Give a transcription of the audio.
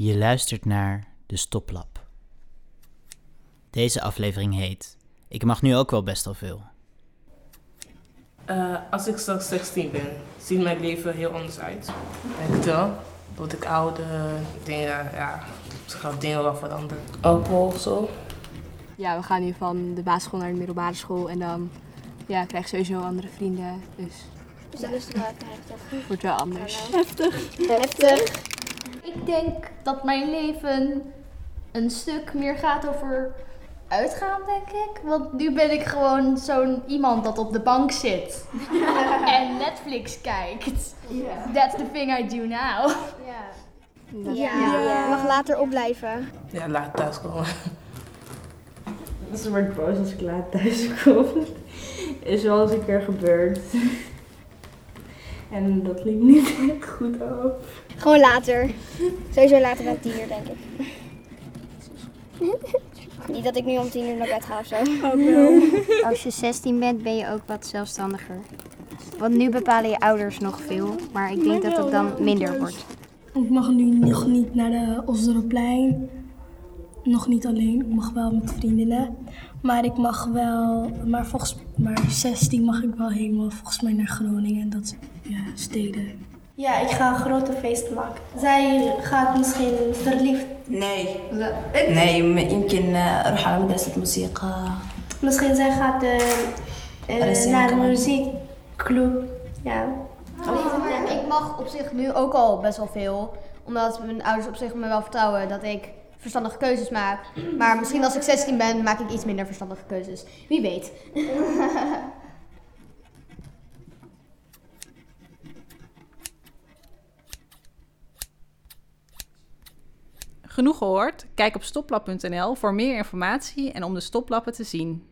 Je luistert naar de Stoplap. Deze aflevering heet Ik mag nu ook wel best wel veel. Uh, als ik straks 16 ben, ziet mijn leven heel anders uit. En dan word ik ouder, dingen, ja, gaat dingen wel veranderen. Alcohol of zo. Ja, we gaan nu van de basisschool naar de middelbare school en dan ja, krijg je sowieso andere vrienden. Dus Dus dat is wel heftig. wordt wel anders. Heftig. Heftig. Ik denk dat mijn leven een stuk meer gaat over uitgaan, denk ik. Want nu ben ik gewoon zo'n iemand dat op de bank zit en Netflix kijkt. That's the thing I do now. Ja, je mag later opblijven. Ja, laat thuis komen. Ze wordt boos als ik laat thuis kom. Is wel eens een keer gebeurd. En dat liep niet echt goed af. Gewoon later. Sowieso later dan tien uur, denk ik. Niet dat ik nu om tien uur naar bed ga of zo. Als je 16 bent, ben je ook wat zelfstandiger. Want nu bepalen je ouders nog veel, maar ik denk dat het dan minder wordt. Ik mag nu nog niet naar de Osdorpplein Nog niet alleen. Ik mag wel met vriendinnen. Maar ik mag wel, maar volgens maar 16 mag ik wel helemaal volgens mij naar Groningen en dat soort ja, steden. Ja, ik ga een grote feest maken. Zij gaat misschien verliefd. Nee nee يمكن اروح على مدرسة موسيقى Misschien zij gaat eh, eh, Er is een naar een kamer. muziekclub. Ja. Ik mag op zich nu ook al best wel veel. Omdat mijn ouders op zich me wel vertrouwen dat ik verstandige keuzes maak. Maar misschien als ik 16 ben, maak ik iets minder verstandige keuzes. Wie weet. Genoeg gehoord? Kijk op stoplap.nl voor meer informatie en om de stoplappen te zien.